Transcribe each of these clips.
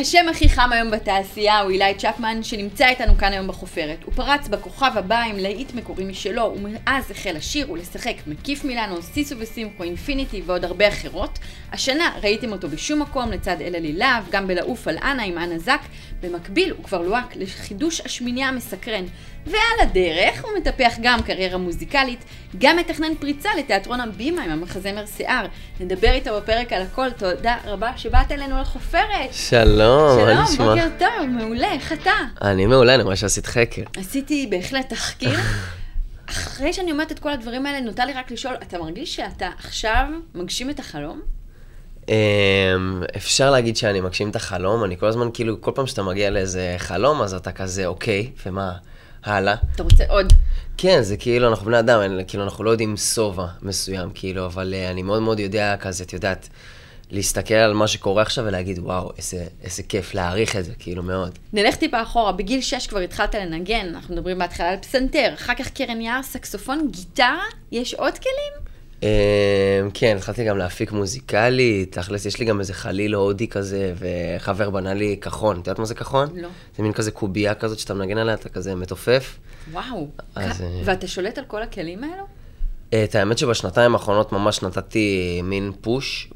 השם הכי חם היום בתעשייה הוא אילי צ'פמן, שנמצא איתנו כאן היום בחופרת. הוא פרץ בכוכב הבא עם להיט מקורי משלו, ומאז החל לשיר ולשחק מקיף מילאנו, סיסו ושמחו, אינפיניטי ועוד הרבה אחרות. השנה ראיתם אותו בשום מקום לצד אלה לי להב, גם בלעוף על אנה עם אנה זק. במקביל הוא כבר לוהק לחידוש השמינייה המסקרן. ועל הדרך הוא מטפח גם קריירה מוזיקלית, גם מתכנן פריצה לתיאטרון הבימה עם המחזמר שיער. נדבר איתו בפרק על הכל, תודה רבה שבאת אלינו לחופרת. שלום, מה נשמע? שלום, בוקר טוב, מעולה, איך אתה? אני מעולה, אני רואה שעשית חקר. עשיתי בהחלט תחקיר. אחרי שאני אומרת את כל הדברים האלה, נותר לי רק לשאול, אתה מרגיש שאתה עכשיו מגשים את החלום? אמ, אפשר להגיד שאני מגשים את החלום, אני כל הזמן, כאילו, כל פעם שאתה מגיע לאיזה חלום, אז אתה כזה, אוקיי, ומה, הלאה? אתה רוצה עוד? כן, זה כאילו, אנחנו בני אדם, כאילו, אנחנו לא יודעים שובע מסוים, כאילו, אבל אה, אני מאוד מאוד יודע כזה, את יודעת, להסתכל על מה שקורה עכשיו ולהגיד, וואו, איזה, איזה כיף, להעריך את זה, כאילו, מאוד. נלך טיפה אחורה, בגיל 6 כבר התחלת לנגן, אנחנו מדברים בהתחלה על פסנתר, אחר כך קרן יער, סקסופון, גיטרה, יש עוד כלים? אמ, כן, התחלתי גם להפיק מוזיקלי, תכלס, יש לי גם איזה חליל הודי כזה, וחבר בנה לי כחון. את יודעת מה זה כחון? לא. זה מין כזה קובייה כזאת שאתה מנגן עליה, אתה כזה מתופף. וואו. אז, כ- אה, ואתה שולט על כל הכלים האלו? את האמת שבשנתיים האחרונות ממש נתתי מין פוש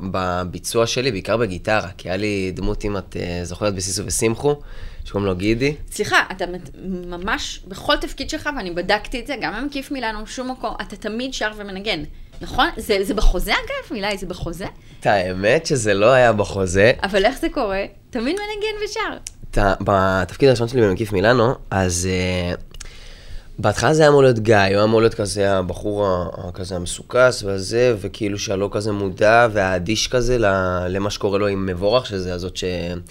בביצוע שלי, בעיקר בגיטרה, כי היה לי דמות, אם את אה, זוכרת, בסיסו ושמחו, שקוראים לו גידי. סליחה, אתה ממש, בכל תפקיד שלך, ואני בדקתי את זה, גם במקיף מילאנו, שום מקום, אתה תמיד שר ומנגן. נכון? זה, זה בחוזה אגב? מילה, זה בחוזה? את האמת שזה לא היה בחוזה. אבל איך זה קורה? תמיד מנגן ושר. בתפקיד הראשון שלי במקיף מילאנו, אז uh, בהתחלה זה היה אמור להיות גיא, הוא היה אמור להיות כזה הבחור ה- ה- כזה המסוכס והזה, וכאילו שהלא כזה מודע והאדיש כזה למה שקורה לו עם מבורך, שזה הזאת ש...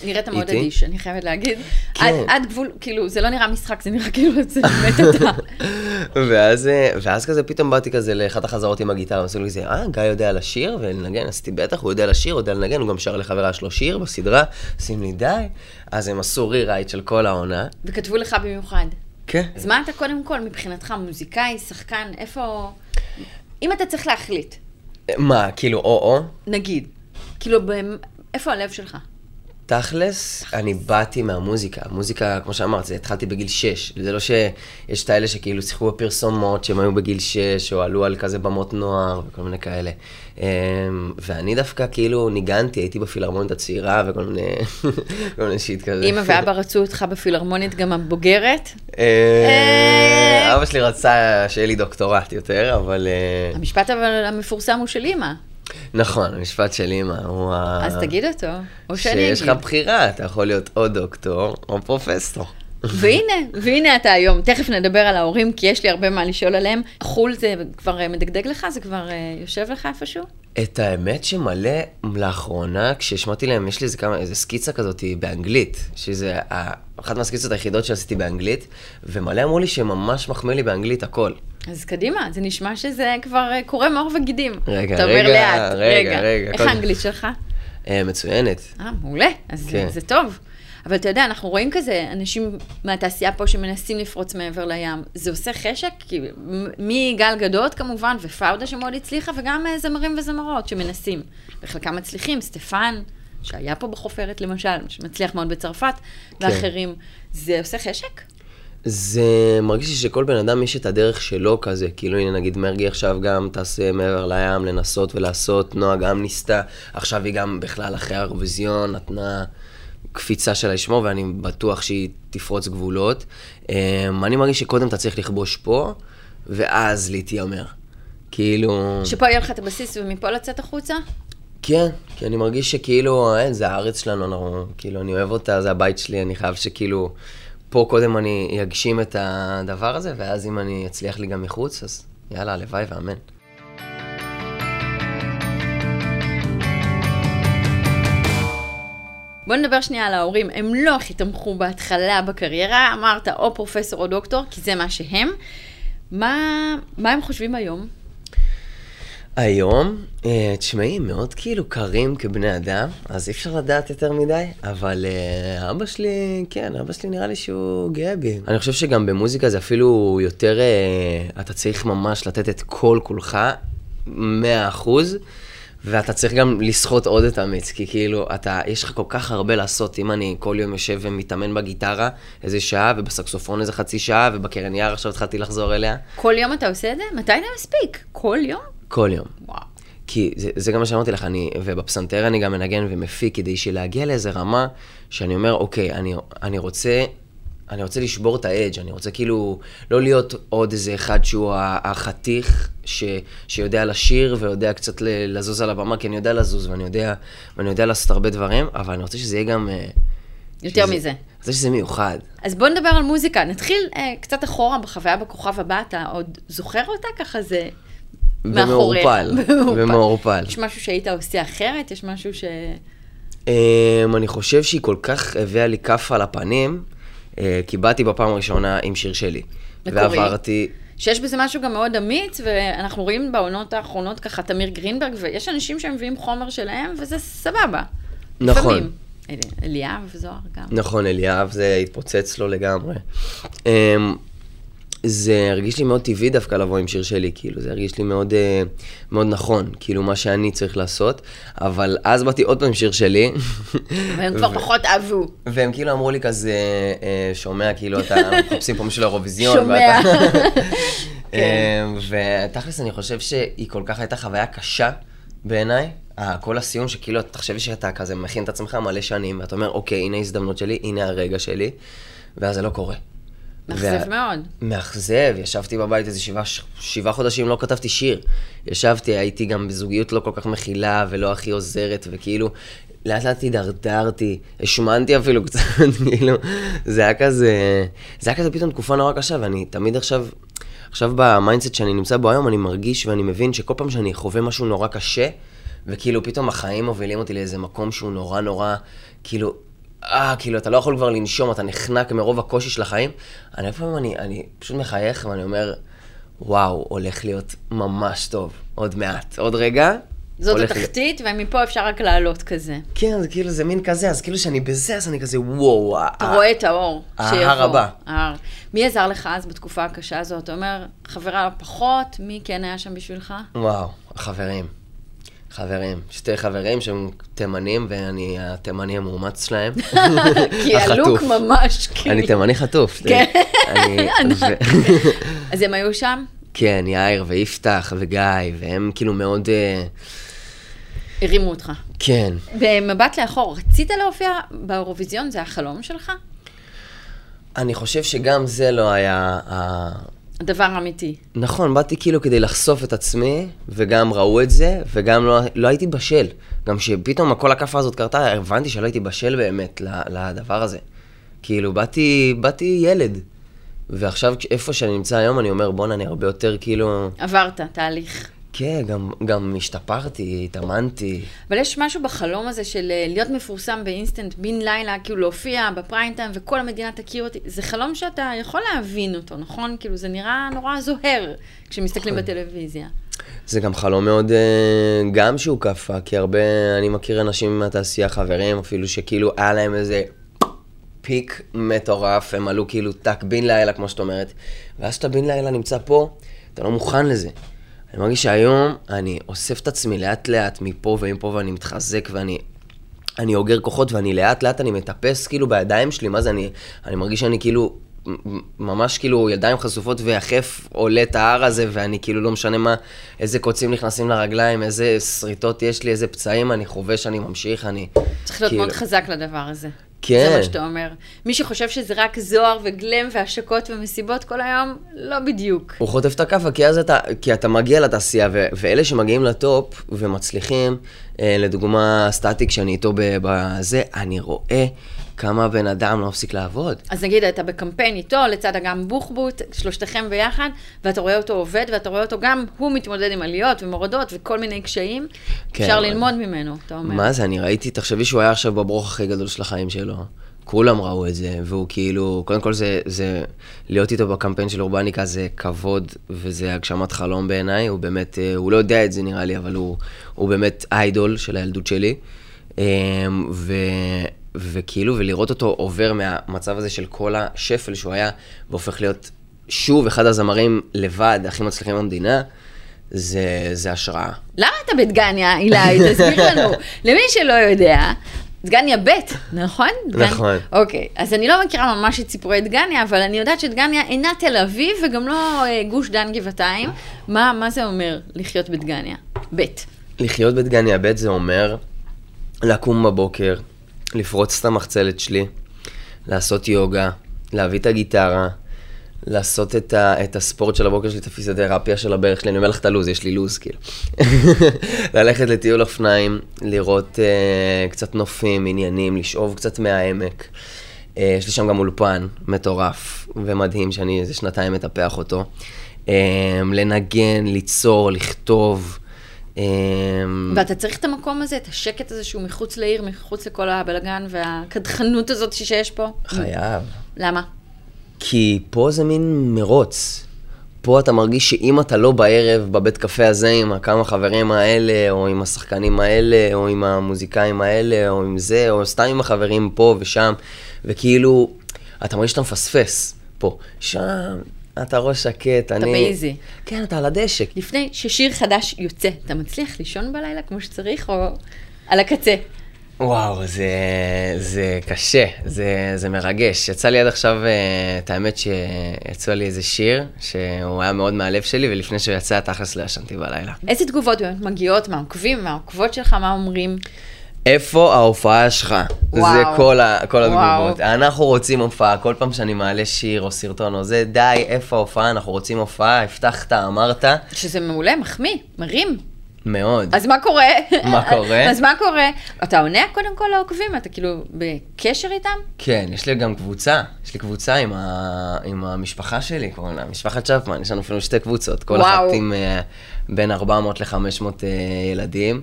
נראית מאוד. אדיש, אני חייבת להגיד. כן. עד, עד גבול, כאילו, זה לא נראה משחק, זה נראה כאילו זה באמת אתה. ואז, אה, ואז כזה פתאום באתי כזה לאחת החזרות עם הגיטרה, ועשו לי כזה, אה, גיא יודע לשיר ולנגן, עשיתי בטח, הוא יודע לשיר, הוא יודע לנגן, הוא גם שר לחברה שלו שיר בסדרה, עושים לי די. אז הם עשו רי-רייט של כל העונה. וכתבו לך במיוחד. כן. אז מה אתה קודם כל, מבחינתך, מוזיקאי, שחקן, איפה... אם אתה צריך להחליט, מה, כאילו או-או? נגיד, כאילו, איפה הלב שלך? תכלס, אני באתי מהמוזיקה. המוזיקה, כמו שאמרת, זה התחלתי בגיל 6. זה לא שיש את האלה שכאילו שיחקו בפרסומות, שהם היו בגיל 6, או עלו על כזה במות נוער, וכל מיני כאלה. אמ, ואני דווקא כאילו ניגנתי, הייתי בפילהרמונית הצעירה, וכל מיני, כל מיני שיט כזה. אמא ואבא רצו אותך בפילהרמונית גם הבוגרת. אה, אבא שלי רצה שיהיה לי דוקטורט יותר, אבל... אה, המשפט אבל המפורסם הוא של אמא, נכון, המשפט של אימא הוא ה... אז תגיד אותו, או שאני שיש לך אגיד. בחירה, אתה יכול להיות או דוקטור או פרופסור. והנה, והנה אתה היום. תכף נדבר על ההורים, כי יש לי הרבה מה לשאול עליהם. חו"ל זה כבר אה, מדגדג לך? זה כבר אה, יושב לך איפשהו? את האמת שמלא לאחרונה, כשהשמעתי להם, יש לי איזה כמה, איזה סקיצה כזאת באנגלית, שזה אחת מהסקיצות היחידות שעשיתי באנגלית, ומלא אמרו לי שממש מחמיא לי באנגלית הכל. אז קדימה, זה נשמע שזה כבר אה, קורם עור וגידים. רגע, אתה רגע, לאט, רגע, רגע, איך האנגלית שלך? אה, מצוינת. אה, מעולה, אז כן. זה, זה טוב. אבל אתה יודע, אנחנו רואים כזה אנשים מהתעשייה פה שמנסים לפרוץ מעבר לים. זה עושה חשק, כי מגל גדות כמובן, ופאודה שמאוד הצליחה, וגם אה, זמרים וזמרות שמנסים. וחלקם מצליחים, סטפן, שהיה פה בחופרת למשל, שמצליח מאוד בצרפת, כן. ואחרים. זה עושה חשק? זה מרגיש לי שכל בן אדם יש את הדרך שלו כזה, כאילו הנה נגיד מרגי עכשיו גם טס אה, מעבר לים לנסות ולעשות, נועה גם ניסתה, עכשיו היא גם בכלל אחרי האירוויזיון נתנה קפיצה שלה לשמור ואני בטוח שהיא תפרוץ גבולות. אה, אני מרגיש שקודם אתה צריך לכבוש פה, ואז להתיימר. כאילו... שפה יהיה לך את הבסיס ומפה לצאת החוצה? כן, כי אני מרגיש שכאילו, אין, זה הארץ שלנו, אנחנו, כאילו, אני אוהב אותה, זה הבית שלי, אני חייב שכאילו, פה קודם אני אגשים את הדבר הזה, ואז אם אני אצליח לי גם מחוץ, אז יאללה, הלוואי ואמן. בוא נדבר שנייה על ההורים. הם לא הכי תמכו בהתחלה בקריירה, אמרת או פרופסור או דוקטור, כי זה מה שהם. מה, מה הם חושבים היום? היום, אה, תשמעי, מאוד כאילו קרים כבני אדם, אז אי אפשר לדעת יותר מדי, אבל אה, אבא שלי, כן, אבא שלי נראה לי שהוא גאה בי. אני חושב שגם במוזיקה זה אפילו יותר, אה, אתה צריך ממש לתת את כל כולך, 100 אחוז. ואתה צריך גם לסחוט עוד את המיץ, כי כאילו, אתה, יש לך כל כך הרבה לעשות. אם אני כל יום יושב ומתאמן בגיטרה איזה שעה, ובסקסופון איזה חצי שעה, ובקרן יער עכשיו התחלתי לחזור אליה. כל יום אתה עושה את זה? מתי זה מספיק? כל יום? כל יום. וואו. כי זה, זה גם מה שאמרתי לך, אני, ובפסנתר אני גם מנגן ומפיק, כדי שלהגיע לאיזה רמה שאני אומר, אוקיי, אני, אני רוצה... אני רוצה לשבור את האדג', אני רוצה כאילו לא להיות עוד איזה אחד שהוא החתיך ש, שיודע לשיר ויודע קצת ל- לזוז על הבמה, כי אני יודע לזוז ואני יודע, ואני יודע לעשות הרבה דברים, אבל אני רוצה שזה יהיה גם... אה, יותר שזה- מזה. אני רוצה שזה מיוחד. אז בוא נדבר על מוזיקה. נתחיל אה, קצת אחורה בחוויה בכוכב הבא, אתה עוד זוכר אותה? ככה זה מאחוריך. במעורפל, במעורפל. יש משהו שהיית עושה אחרת? יש משהו ש... Um, אני חושב שהיא כל כך הביאה לי כף על הפנים, כי באתי בפעם הראשונה עם שיר שלי. מקורי. ועברתי... שיש בזה משהו גם מאוד אמיץ, ואנחנו רואים בעונות האחרונות ככה תמיר גרינברג, ויש אנשים שמביאים חומר שלהם, וזה סבבה. נכון. לפעמים. אל- אליאב זוהר גם. נכון, אליאב, זה התפוצץ לו לגמרי. זה הרגיש לי מאוד טבעי דווקא לבוא עם שיר שלי, כאילו, זה הרגיש לי מאוד, uh, מאוד נכון, כאילו, מה שאני צריך לעשות, אבל אז באתי עוד פעם עם שיר שלי. והם כבר פחות אהבו. והם כאילו אמרו לי כזה, אה, שומע, כאילו, אתה מחפשים פה מישהו לאירוויזיון. שומע. ואתה- כן. אה, ותכלס, אני חושב שהיא כל כך הייתה חוויה קשה בעיניי. אה, כל הסיום שכאילו, תחשבי שאתה כזה מכין את עצמך מלא שנים, ואתה אומר, אוקיי, הנה ההזדמנות שלי, הנה הרגע שלי, ואז זה לא קורה. מאכזב וה- מאוד. מאכזב, ישבתי בבית איזה שבעה, שבעה חודשים, לא כתבתי שיר. ישבתי, הייתי גם בזוגיות לא כל כך מכילה ולא הכי עוזרת, וכאילו, לאט לאט הידרדרתי, השמנתי אפילו קצת, כאילו, זה היה כזה, זה היה כזה פתאום תקופה נורא קשה, ואני תמיד עכשיו, עכשיו ב mindset שאני נמצא בו היום, אני מרגיש ואני מבין שכל פעם שאני חווה משהו נורא קשה, וכאילו פתאום החיים מובילים אותי לאיזה מקום שהוא נורא נורא, כאילו, אה, כאילו, אתה לא יכול כבר לנשום, אתה נחנק מרוב הקושי של החיים. אני לפעמים, אני, אני פשוט מחייך ואני אומר, וואו, הולך להיות ממש טוב. עוד מעט, עוד רגע. זאת להיות- התחתית, ומפה אפשר רק לעלות כזה. כן, זה כאילו, זה מין כזה, אז כאילו שאני בזה, אז אני כזה, וואו. אתה אה, רואה את האור ההר. הבא. ההר. מי עזר לך אז בתקופה הקשה הזאת? אתה אומר, חברה פחות, מי כן היה שם בשבילך? וואו, חברים. חברים. שתי חברים שהם תימנים, ואני התימני המאומץ שלהם. כי הלוק. ממש כאילו. אני תימני חטוף. כן. אז הם היו שם? כן, יאיר ויפתח וגיא, והם כאילו מאוד... אה, הרימו אותך. כן. במבט לאחור, רצית להופיע באירוויזיון? זה החלום שלך? אני חושב שגם זה לא היה... הדבר האמיתי. נכון, באתי כאילו כדי לחשוף את עצמי, וגם ראו את זה, וגם לא, לא הייתי בשל. גם שפתאום כל הכאפה הזאת קרתה, הבנתי שלא הייתי בשל באמת לדבר הזה. כאילו, באתי, באתי ילד. ועכשיו, איפה שאני נמצא היום, אני אומר, בואנה, אני הרבה יותר כאילו... עברת תהליך. כן, גם, גם השתפרתי, התאמנתי. אבל יש משהו בחלום הזה של אה, להיות מפורסם באינסטנט בן לילה, כאילו להופיע בפריים טיים וכל המדינה תכיר אותי. זה חלום שאתה יכול להבין אותו, נכון? כאילו זה נראה נורא זוהר כשמסתכלים נכון. בטלוויזיה. זה גם חלום מאוד, אה, גם שהוא כאפה, כי הרבה, אני מכיר אנשים מהתעשייה, חברים, אפילו שכאילו היה להם איזה פיק מטורף, הם עלו כאילו טאק בן לילה, כמו שאת אומרת, ואז כשאתה בן לילה נמצא פה, אתה לא מוכן לזה. אני מרגיש שהיום אני אוסף את עצמי לאט לאט מפה ומפה ואני מתחזק ואני אני אוגר כוחות ואני לאט לאט אני מטפס כאילו בידיים שלי, מה זה אני, אני מרגיש שאני כאילו ממש כאילו ידיים חשופות והחף עולה את ההר הזה ואני כאילו לא משנה מה, איזה קוצים נכנסים לרגליים, איזה שריטות יש לי, איזה פצעים, אני חובש, אני ממשיך, אני... צריך להיות כאילו- מאוד חזק לדבר הזה. כן. זה מה שאתה אומר. מי שחושב שזה רק זוהר וגלם והשקות ומסיבות כל היום, לא בדיוק. הוא חוטף את הכאפה, כי אז אתה, כי אתה מגיע לתעשייה, ו- ואלה שמגיעים לטופ ומצליחים, אה, לדוגמה סטטיק שאני איתו בזה, אני רואה כמה הבן אדם לא מפסיק לעבוד. אז נגיד, אתה בקמפיין איתו, לצד אגם בוחבוט, שלושתכם ביחד, ואתה רואה אותו עובד, ואתה רואה אותו גם, הוא מתמודד עם עליות ומורדות וכל מיני קשיים. כן, אפשר אבל- ללמוד ממנו, אתה אומר. מה זה, אני ראיתי, תחשבי שהוא היה עכשיו בברוך הכי גדול של החיים שלו. כולם ראו את זה, והוא כאילו, קודם כל זה, זה, להיות איתו בקמפיין של אורבניקה זה כבוד, וזה הגשמת חלום בעיניי, הוא באמת, אה, הוא לא יודע את זה נראה לי, אבל הוא, הוא באמת האיידול של הילדות שלי. אה, ו, וכאילו, ולראות אותו עובר מהמצב הזה של כל השפל שהוא היה, והופך להיות שוב אחד הזמרים לבד, הכי מצליחים במדינה, זה, זה השראה. למה אתה בדגניה, אילי? תסביר לנו. למי שלא יודע, דגניה ב', נכון? דגניה- נכון. אוקיי, אז אני לא מכירה ממש את סיפורי דגניה, אבל אני יודעת שדגניה אינה תל אביב וגם לא אה, גוש דן גבעתיים. מה, מה זה אומר לחיות בדגניה? ב'. לחיות בדגניה ב' זה אומר לקום בבוקר, לפרוץ את המחצלת שלי, לעשות יוגה, להביא את הגיטרה, לעשות את, ה, את הספורט של הבוקר שלי, את הפיזיותרפיה של הברך שלי, אני אומר לך את הלו"ז, יש לי לו"ז כאילו. ללכת לטיול אופניים, לראות uh, קצת נופים, עניינים, לשאוב קצת מהעמק. Uh, יש לי שם גם אולפן מטורף ומדהים, שאני איזה שנתיים מטפח אותו. Uh, לנגן, ליצור, לכתוב. Uh, ואתה צריך את המקום הזה, את השקט הזה שהוא מחוץ לעיר, מחוץ לכל הבלגן והקדחנות הזאת שיש פה? חייב. למה? כי פה זה מין מרוץ. פה אתה מרגיש שאם אתה לא בערב בבית קפה הזה עם הכמה חברים האלה, או עם השחקנים האלה, או עם המוזיקאים האלה, או עם זה, או סתם עם החברים פה ושם, וכאילו, אתה מרגיש שאתה מפספס פה. שם, אתה ראש שקט, אני... באיזי. כן, אתה על הדשא. לפני ששיר חדש יוצא, אתה מצליח לישון בלילה כמו שצריך, או על הקצה? וואו, זה, זה קשה, זה, זה מרגש. יצא לי עד עכשיו, אה, את האמת שיצא לי איזה שיר, שהוא היה מאוד מהלב שלי, ולפני שהוא יצא, תכלס לא ישנתי בלילה. איזה תגובות באמת מגיעות מהעוקבים, מהעוקבות שלך, מה אומרים? איפה ההופעה שלך? וואו. זה כל, ה, כל וואו. התגובות. אנחנו רוצים הופעה, כל פעם שאני מעלה שיר או סרטון או זה, די, איפה ההופעה? אנחנו רוצים הופעה, הבטחת, אמרת, שזה מעולה, מחמיא, מרים. מאוד. אז מה קורה? מה קורה? אז מה קורה? אתה עונה קודם כל לעוקבים? אתה כאילו בקשר איתם? כן, יש לי גם קבוצה, יש לי קבוצה עם, ה... עם המשפחה שלי, קוראים לה משפחת צ'פמן, יש לנו אפילו שתי קבוצות, כל וואו. אחת עם uh, בין 400 ל-500 uh, ילדים,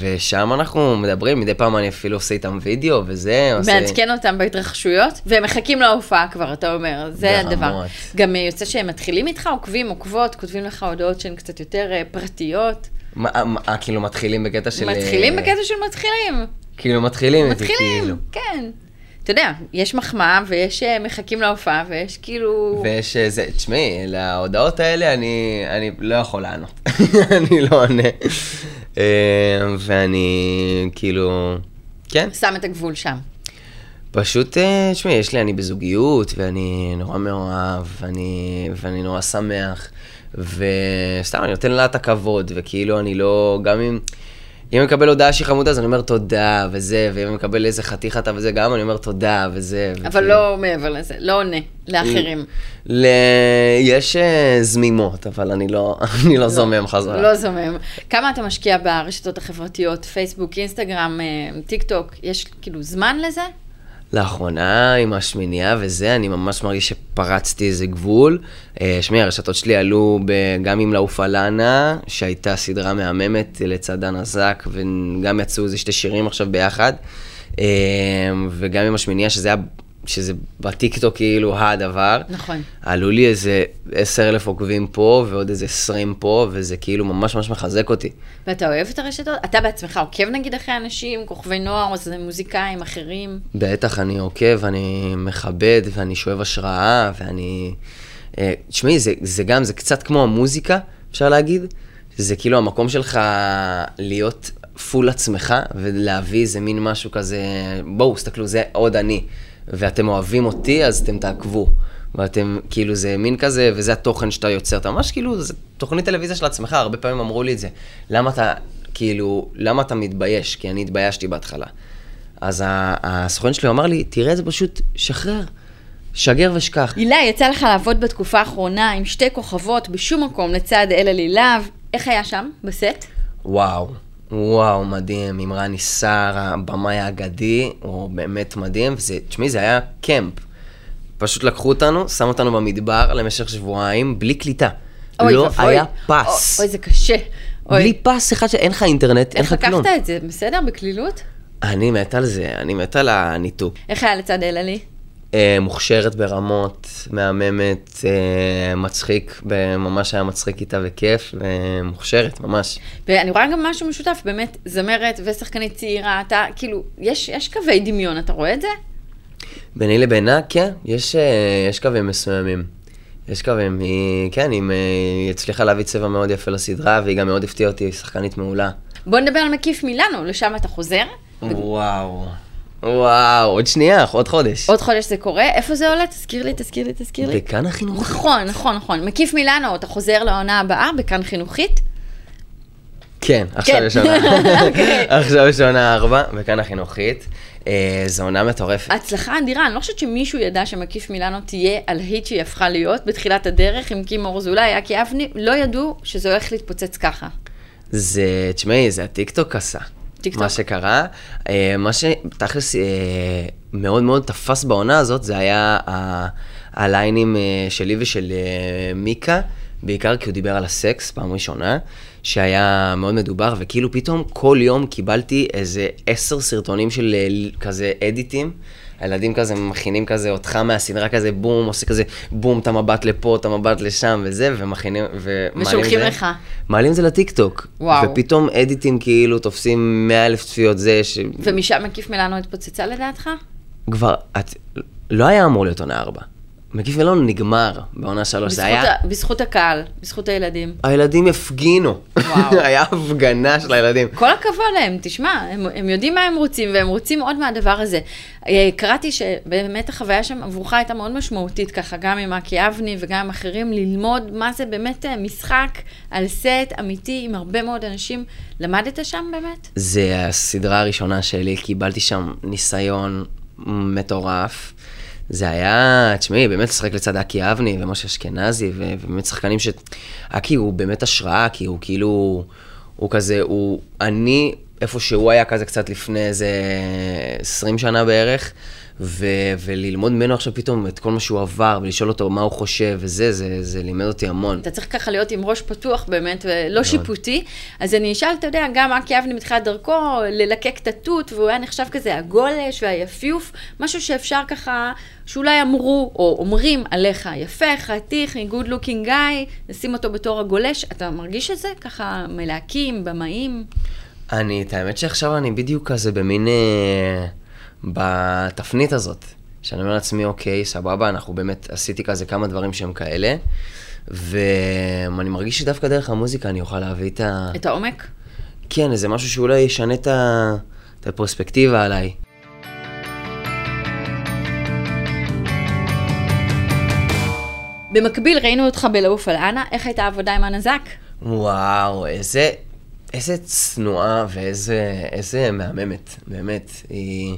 ושם אנחנו מדברים, מדי פעם אני אפילו עושה איתם וידאו וזה, עושה... מעדכן אותם בהתרחשויות, והם מחכים להופעה כבר, אתה אומר, זה ברמות. הדבר. גם אה, יוצא שהם מתחילים איתך, עוקבים, עוקבות, כותבים לך הודעות שהן קצת יותר אה, פרטיות. מה, מה, כאילו מתחילים בקטע של... מתחילים אה, בקטע של מתחילים. כאילו מתחילים איתי, כאילו. מתחילים, כן. אתה יודע, יש מחמאה ויש אה, מחכים להופעה ויש כאילו... ויש איזה, תשמעי, להודעות האלה אני, אני לא יכול לענות. אני לא עונה. אה, ואני כאילו, כן, שם את הגבול שם. פשוט, אה, תשמעי, יש לי, אני בזוגיות, ואני נורא מאוהב, ואני, ואני נורא שמח, וסתם, אני נותן לה את הכבוד, וכאילו, אני לא, גם אם... אם אני מקבל הודעה שהיא חמודה, אז אני אומר תודה, וזה, ואם אני מקבל איזה חתיכתה וזה, גם אני אומר תודה, וזה. אבל וכאילו- לא מעבר לזה, לא עונה לאחרים. ל... יש אה, זמימות, אבל אני לא, אני לא זומם חזרה. לא זומם. כמה אתה משקיע ברשתות החברתיות, פייסבוק, אינסטגרם, אה, טיק טוק, יש כאילו זמן לזה? לאחרונה, עם השמינייה וזה, אני ממש מרגיש שפרצתי איזה גבול. אה, שמעי, הרשתות שלי עלו ב- גם עם לעוף אלנה, שהייתה סדרה מהממת לצד דנה זק, וגם יצאו איזה שתי שירים עכשיו ביחד. אה, וגם עם השמינייה, שזה היה... שזה בטיקטוק כאילו הדבר. נכון. עלו לי איזה עשר אלף עוקבים פה ועוד איזה עשרים פה, וזה כאילו ממש ממש מחזק אותי. ואתה אוהב את הרשתות? אתה בעצמך עוקב נגיד אחרי אנשים, כוכבי נוער, או זה מוזיקאים אחרים? בטח, אני עוקב, אני מכבד, ואני שואב השראה, ואני... אה, תשמעי, זה, זה גם, זה קצת כמו המוזיקה, אפשר להגיד. זה כאילו המקום שלך להיות פול עצמך, ולהביא איזה מין משהו כזה, בואו, תסתכלו, זה עוד אני. ואתם אוהבים אותי, אז אתם תעקבו. ואתם, כאילו, זה מין כזה, וזה התוכן שאתה יוצר. אתה ממש כאילו, זה תוכנית טלוויזיה של עצמך, הרבה פעמים אמרו לי את זה. למה אתה, כאילו, למה אתה מתבייש? כי אני התביישתי בהתחלה. אז הסוכן שלי אמר לי, תראה זה פשוט, שחרר, שגר ושכח. הילה, יצא לך לעבוד בתקופה האחרונה עם שתי כוכבות בשום מקום לצד אלה לילהב. איך היה שם, בסט? וואו, וואו, מדהים, עם רני סער, הבמאי האגדי, הוא באמת מדהים, וזה, תשמעי, זה היה קמפ. פשוט לקחו אותנו, שמו אותנו במדבר למשך שבועיים, בלי קליטה. אוי לא ואבוי. היה פס. אוי, זה קשה. אוי. בלי פס אחד שאין לך אינטרנט, אין איך לך כלום. לקחת את זה? בסדר? בקלילות? אני מת על זה, אני מת על הניתוק. איך היה לצד אלעלי? אה, מוכשרת ברמות, מהממת, אה, מצחיק, ממש היה מצחיק איתה וכיף, ומוכשרת, ממש. ואני רואה גם משהו משותף, באמת, זמרת ושחקנית צעירה, אתה, כאילו, יש, יש קווי דמיון, אתה רואה את זה? ביני לבינה, כן, יש, אה, יש קווים מסוימים. יש קווים, היא, כן, היא, אה, היא הצליחה להביא צבע מאוד יפה לסדרה, והיא גם מאוד הפתיעה אותי, היא שחקנית מעולה. בוא נדבר על מקיף מילאנו, לשם אתה חוזר. וואו, וואו, עוד שנייה, עוד חודש. עוד חודש זה קורה, איפה זה עולה? תזכיר לי, תזכיר לי, תזכיר לי. בכאן החינוך. נכון, נכון, נכון. מקיף מילאנו, אתה חוזר לעונה הבאה בכאן חינוכית? כן, עכשיו כן. יש עונה, אוקיי. עכשיו יש עונה ארבע, בכאן החינוכית. אה, זו עונה מטורפת. הצלחה אדירה, אני לא חושבת שמישהו ידע שמקיף מילאנו תהיה על היט שהיא הפכה להיות בתחילת הדרך עם קימו אורזולאי, אקי אבני, לא ידעו שזה הולך להתפוצץ ככה. זה, תשמעי, זה הטיקטוק עשה. טיקטוק. מה שקרה, אה, מה שתכלס אה, מאוד מאוד תפס בעונה הזאת, זה היה הליינים אה, שלי ושל מיקה, בעיקר כי הוא דיבר על הסקס פעם ראשונה, שהיה מאוד מדובר, וכאילו פתאום כל יום קיבלתי איזה עשר סרטונים של כזה אדיטים. הילדים כזה מכינים כזה אותך מהסדרה כזה בום, עושה כזה בום, את המבט לפה, את המבט לשם וזה, ומכינים, ומעלים ושולחים זה. לך. מעלים זה לטיקטוק. וואו. ופתאום אדיטים כאילו תופסים 100 אלף צפיות זה, ומשם מקיף מילאנו התפוצצה לדעתך? שכבר, את, לא היה אמור להיות עונה 4. מקיף מלון נגמר בעונה 3, זה בזכות, היה. בזכות הקהל, בזות הילדים. הילדים הפגינו. וואו. היה הפגנה של הילדים. כל הכבוד להם, תשמע, הם, הם יודעים מה הם רוצים, והם רוצים עוד מהדבר הזה. אה, קראתי שבאמת החוויה שם עבורך הייתה מאוד משמעותית, ככה, גם עם אקי אבני וגם עם אחרים, ללמוד מה זה באמת אה, משחק על סט אמיתי עם הרבה מאוד אנשים. למדת שם באמת? זה הסדרה הראשונה שלי, קיבלתי שם ניסיון מטורף. זה היה, תשמעי, באמת לשחק לצד אקי אבני ומשה אשכנזי, ובאמת שחקנים ש... אקי הוא באמת השראה, כי הוא כאילו, הוא כזה, הוא, אני, איפה שהוא היה כזה קצת לפני איזה 20 שנה בערך, ו- וללמוד ממנו עכשיו פתאום את כל מה שהוא עבר, ולשאול אותו מה הוא חושב, וזה, זה, זה לימד אותי המון. אתה צריך ככה להיות עם ראש פתוח באמת, ולא שיפוטי. אז אני אשאל, אתה יודע, גם אקי אבני מתחילת דרכו, ללקק את התות, והוא היה נחשב כזה הגולש והיפיוף, משהו שאפשר ככה, שאולי אמרו, או אומרים עליך, יפה, חתיך, good looking guy, נשים אותו בתור הגולש. אתה מרגיש את זה? ככה מלהקים, במאים? אני, את האמת שעכשיו אני בדיוק כזה במין... אה, בתפנית הזאת. שאני אומר לעצמי, אוקיי, סבבה, אנחנו באמת, עשיתי כזה כמה דברים שהם כאלה, ואני מרגיש שדווקא דרך המוזיקה אני אוכל להביא את ה... את העומק? כן, איזה משהו שאולי ישנה את, ה... את הפרספקטיבה עליי. במקביל ראינו אותך בלעוף על אנה, איך הייתה העבודה עם הנזק? וואו, איזה, איזה צנועה ואיזה איזה מהממת, באמת. היא,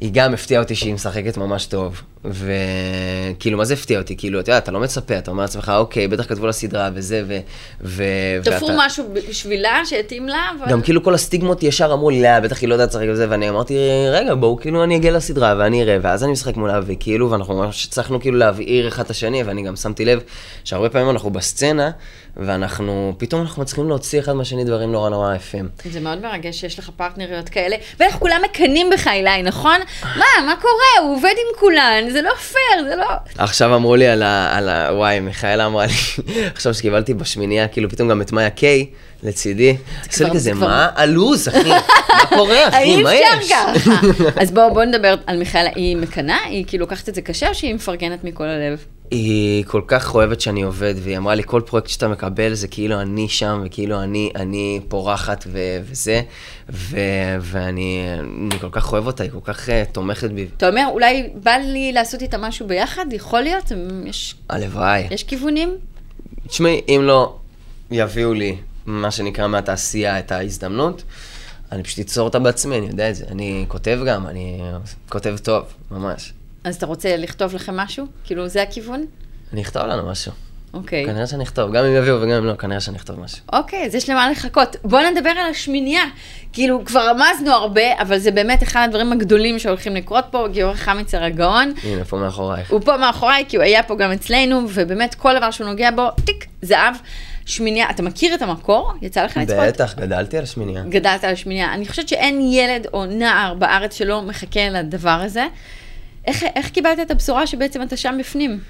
היא גם הפתיעה אותי שהיא משחקת ממש טוב. וכאילו, מה זה הפתיע אותי? כאילו, אתה יודע, אתה לא מצפה, אתה אומר לעצמך, אוקיי, בטח כתבו לה סדרה וזה, ו... ו תפרו ואתה- משהו בשבילה שהתאים לה, אבל... גם כאילו כל הסטיגמות ישר אמרו לי, לא, בטח היא לא יודעת לשחק וזה, ואני אמרתי, רגע, בואו, כאילו אני אגיע לסדרה ואני אראה, ואז אני משחק מולה, וכאילו, ואנחנו ממש הצלחנו כאילו להבעיר אחד את השני, ואני גם שמתי לב שהרבה פעמים אנחנו בסצנה, ואנחנו, פתאום אנחנו מצליחים להוציא אחד מהשני דברים נורא נורא יפים. זה מאוד מרגש שיש לך פרטנריות כאלה, ואנחנו כולם מקנאים בך, אילי, נכון? מה, מה קורה? הוא עובד עם כולן, זה לא פייר, זה לא... עכשיו אמרו לי על ה... על ה וואי, מיכאלה אמרה לי, עכשיו שקיבלתי בשמינייה, כאילו פתאום גם את מאיה קיי לצידי, עשו לי כזה, מה הלו"ז, אחי? מה קורה, אחי? אי מה אפשר יש? ככה. אז בואו בוא נדבר על מיכאלה, היא מקנאה? היא כאילו לוקחת את זה קשה או שהיא מפרגנת מכל הלב? היא כל כך אוהבת שאני עובד, והיא אמרה לי, כל פרויקט שאתה מקבל זה כאילו אני שם, וכאילו אני, אני פורחת ו- וזה, ו- ואני אני כל כך אוהב אותה, היא כל כך uh, תומכת בי. אתה אומר, אולי בא לי לעשות איתה משהו ביחד? יכול להיות? יש, הלוואי. יש כיוונים? תשמעי, אם לא יביאו לי, מה שנקרא מהתעשייה, את ההזדמנות, אני פשוט אצור אותה בעצמי, אני יודע את זה. אני כותב גם, אני כותב טוב, ממש. אז אתה רוצה לכתוב לכם משהו? כאילו, זה הכיוון? אני אכתוב לנו משהו. אוקיי. כנראה שאני אכתוב, גם אם יביאו וגם אם לא, כנראה שאני אכתוב משהו. אוקיי, אז יש למה לחכות. בואו נדבר על השמינייה. כאילו, כבר רמזנו הרבה, אבל זה באמת אחד הדברים הגדולים שהולכים לקרות פה. גיורא חמיצר הגאון. הנה, פה מאחורייך. הוא פה מאחוריי, כי הוא היה פה גם אצלנו, ובאמת כל דבר שהוא נוגע בו, טיק, זהב. שמינייה, אתה מכיר את המקור? יצא לך לצפות? בטח, גדלתי על שמיניה. גדלת על השמינייה. אני חושבת שאין ילד או נער בארץ שלא מחכה לדבר הזה. איך, איך קיבלת את הבשורה שבעצם אתה שם בפנים?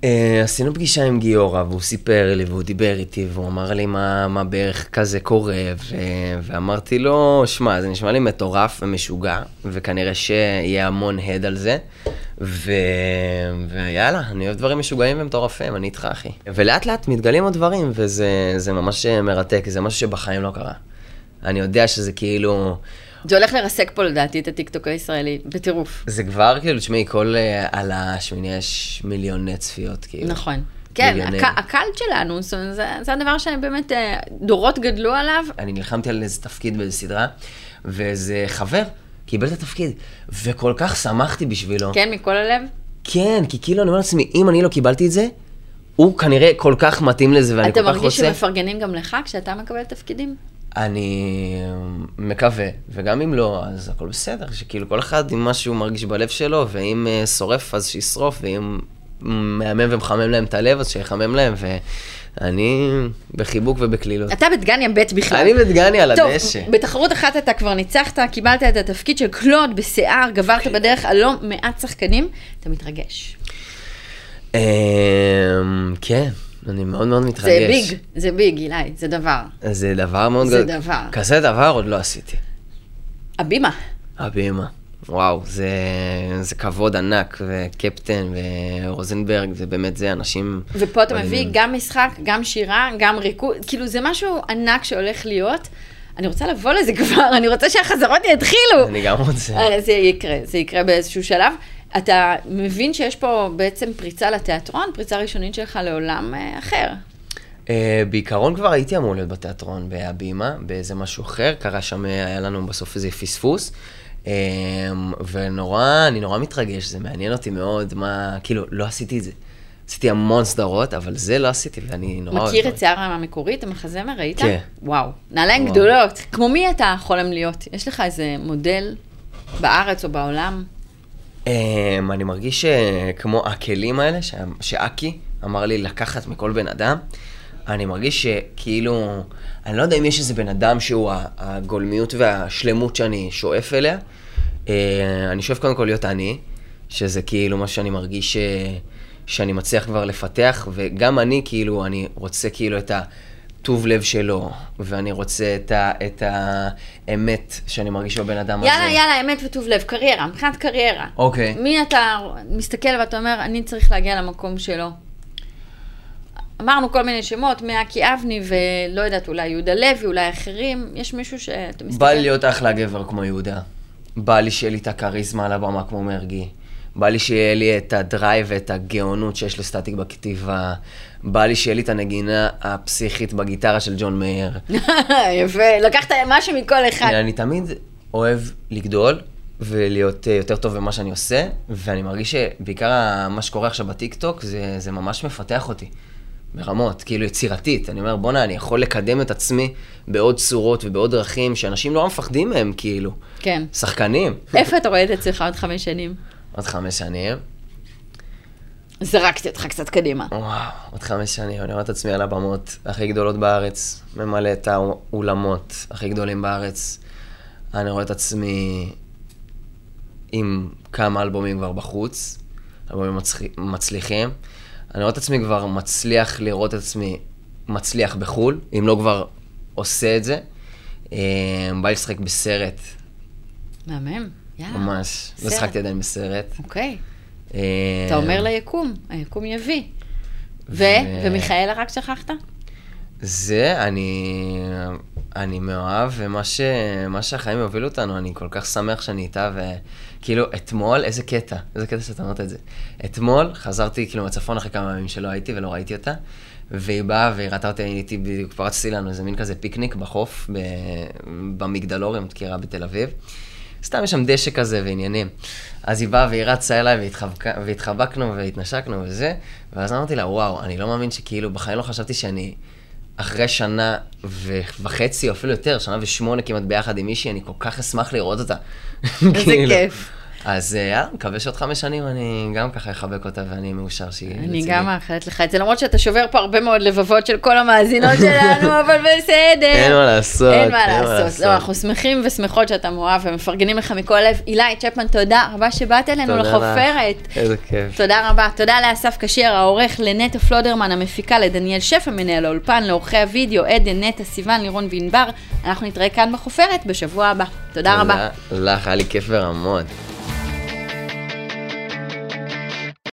Uh, עשינו פגישה עם גיורא, והוא סיפר לי, והוא דיבר איתי, והוא אמר לי מה, מה בערך כזה קורה, ו... ואמרתי לו, שמע, זה נשמע לי מטורף ומשוגע, וכנראה שיהיה המון הד על זה, ו... ויאללה, אני אוהב דברים משוגעים ומטורפים, אני איתך, אחי. ולאט לאט מתגלים עוד דברים, וזה זה ממש מרתק, זה משהו שבחיים לא קרה. אני יודע שזה כאילו... זה הולך לרסק פה לדעתי את הטיקטוק הישראלי, בטירוף. זה כבר, כאילו, תשמעי, כל uh, על השמיני יש מיליוני צפיות, כאילו. נכון. כן. הק- הקלט שלנו, זאת אומרת, זה, זה הדבר שבאמת אה, דורות גדלו עליו. אני נלחמתי על איזה תפקיד באיזה סדרה, ואיזה חבר קיבל את התפקיד, וכל כך שמחתי בשבילו. כן, מכל הלב. כן, כי כאילו אני אומר לעצמי, אם אני לא קיבלתי את זה, הוא כנראה כל כך מתאים לזה ואני אתה כל כך מרגיש רוצה. שמפרגנים גם לך כשאתה מקבל תפקידים? אני מקווה, וגם אם לא, אז הכל בסדר, שכאילו כל אחד עם מה שהוא מרגיש בלב שלו, ואם אה, שורף אז שישרוף, ואם מהמם ומחמם להם את הלב, אז שיחמם להם, ואני בחיבוק ובקלילות. אתה בדגניה ב' בכלל. אני בדגני על טוב, הדשא. בתחרות אחת אתה כבר ניצחת, קיבלת את התפקיד של קלוד בשיער, גברת בדרך על לא מעט שחקנים. אתה מתרגש. אמ, כן, אני מאוד מאוד מתרגש. זה ביג, זה ביג, אילי, זה דבר. זה דבר מאוד זה גדול. דבר. כזה דבר עוד לא עשיתי. הבימה. הבימה. וואו, זה, זה כבוד ענק, וקפטן ורוזנברג, זה באמת זה, אנשים... ופה אתה מביא. גם משחק, גם שירה, גם ריקוד, כאילו זה משהו ענק שהולך להיות. אני רוצה לבוא לזה כבר, אני רוצה שהחזרות יתחילו. אני גם רוצה. אה, זה יקרה, זה יקרה באיזשהו שלב. אתה מבין שיש פה בעצם פריצה לתיאטרון, פריצה ראשונית שלך לעולם אה, אחר. Uh, בעיקרון כבר הייתי אמור להיות בתיאטרון בהבימה, באיזה משהו אחר, קרה שם, אה, היה לנו בסוף איזה פספוס. Um, ונורא, אני נורא מתרגש, זה מעניין אותי מאוד, מה, כאילו, לא עשיתי את זה. עשיתי המון סדרות, אבל זה לא עשיתי, ואני נורא מכיר את שיער המקורית, המחזמר, ראית? כן. וואו, נעליים. גדולות. כמו מי אתה חולם להיות? יש לך איזה מודל בארץ או בעולם? Um, אני מרגיש שכמו הכלים האלה, ש- שאקי אמר לי לקחת מכל בן אדם, אני מרגיש שכאילו, אני לא יודע אם יש איזה בן אדם שהוא ה- הגולמיות והשלמות שאני שואף אליה. Uh, אני שואף קודם כל להיות אני, שזה כאילו מה שאני מרגיש ש... שאני מצליח כבר לפתח, וגם אני כאילו, אני רוצה כאילו את הטוב לב שלו, ואני רוצה את, ה... את האמת שאני מרגיש בבן אדם הזה. יאללה, יאללה, אמת וטוב לב, קריירה, מבחינת קריירה. אוקיי. מי אתה מסתכל ואתה אומר, אני צריך להגיע למקום שלו? אמרנו כל מיני שמות, מאקי אבני ולא יודעת, אולי יהודה לוי, אולי אחרים. יש מישהו שאתה מסתכל... בא לי להיות אחלה גבר כמו יהודה. בא לי שיהיה לי את הכריזמה על הבמה כמו מרגי. בא לי שיהיה לי את הדרייב ואת הגאונות שיש לסטטיק בכתיבה. בא לי שיהיה לי את הנגינה הפסיכית בגיטרה של ג'ון מאיר. יפה, לקחת משהו מכל אחד. אני תמיד אוהב לגדול ולהיות אה, יותר טוב במה שאני עושה, ואני מרגיש שבעיקר מה שקורה עכשיו בטיקטוק, זה, זה ממש מפתח אותי. ברמות, כאילו יצירתית. אני אומר, בואנה, אני יכול לקדם את עצמי בעוד צורות ובעוד דרכים שאנשים לא מפחדים מהם, כאילו. כן. שחקנים. איפה אתה רואה את עצמך עוד חמש שנים? עוד חמש שנים. זרקתי אותך קצת קדימה. וואו, עוד חמש שנים, אני רואה את עצמי על הבמות הכי גדולות בארץ, ממלא את האולמות הכי גדולים בארץ. אני רואה את עצמי עם כמה אלבומים כבר בחוץ, אלבומים מצח... מצליחים. אני רואה את עצמי כבר מצליח לראות את עצמי מצליח בחו"ל, אם לא כבר עושה את זה. אה, בא לשחק בסרט, מהמם. ממש. לא. שחקתי עדיין בסרט. אוקיי. אה, אתה אומר ליקום, היקום יביא. ו... ומיכאלה רק שכחת? זה, אני, אני מאוהב, ומה ש, שהחיים יובילו אותנו, אני כל כך שמח שאני איתה, וכאילו, אתמול, איזה קטע, איזה קטע שאתה אמרת את זה. אתמול חזרתי כאילו מהצפון אחרי כמה ימים שלא הייתי ולא ראיתי אותה, והיא באה והיא ראתה אותי, הייתי בדיוק, פרצתי לנו איזה מין כזה פיקניק בחוף, ב, במגדלור, אם את מכירה, בתל אביב. סתם יש שם דשא כזה ועניינים. אז היא באה והיא רצה אליי והתחבק- והתחבקנו והתנשקנו וזה, ואז אמרתי לה, וואו, אני לא מאמין שכאילו, בחיים לא חשבתי שאני אחרי שנה ו- וחצי, או אפילו יותר, שנה ושמונה כמעט ביחד עם מישהי, אני כל כך אשמח לראות אותה. איזה כאילו. כיף. אז אה, יאללה, מקווה שעוד חמש שנים אני גם ככה אחבק אותה ואני מאושר שהיא אני. גם מאחלת לך את זה, למרות שאתה שובר פה הרבה מאוד לבבות של כל המאזינות שלנו, אבל בסדר. אין מה לעשות, אין מה לעשות. לא, אנחנו שמחים ושמחות שאתה מאוהב ומפרגנים לך מכל לב. אילי צ'פמן, תודה רבה שבאת אלינו. לחופרת. איזה כיף. תודה רבה. תודה לאסף כשר, העורך, לנטע פלודרמן, המפיקה, לדניאל שפע, מנהל האולפן, לעורכי הוידאו, עדן, נטע, סיוון, לירון וענבר. אנחנו נתראה כאן בחופרת בשבוע הבא. תודה רבה. לך, היה לי כיף ורמות.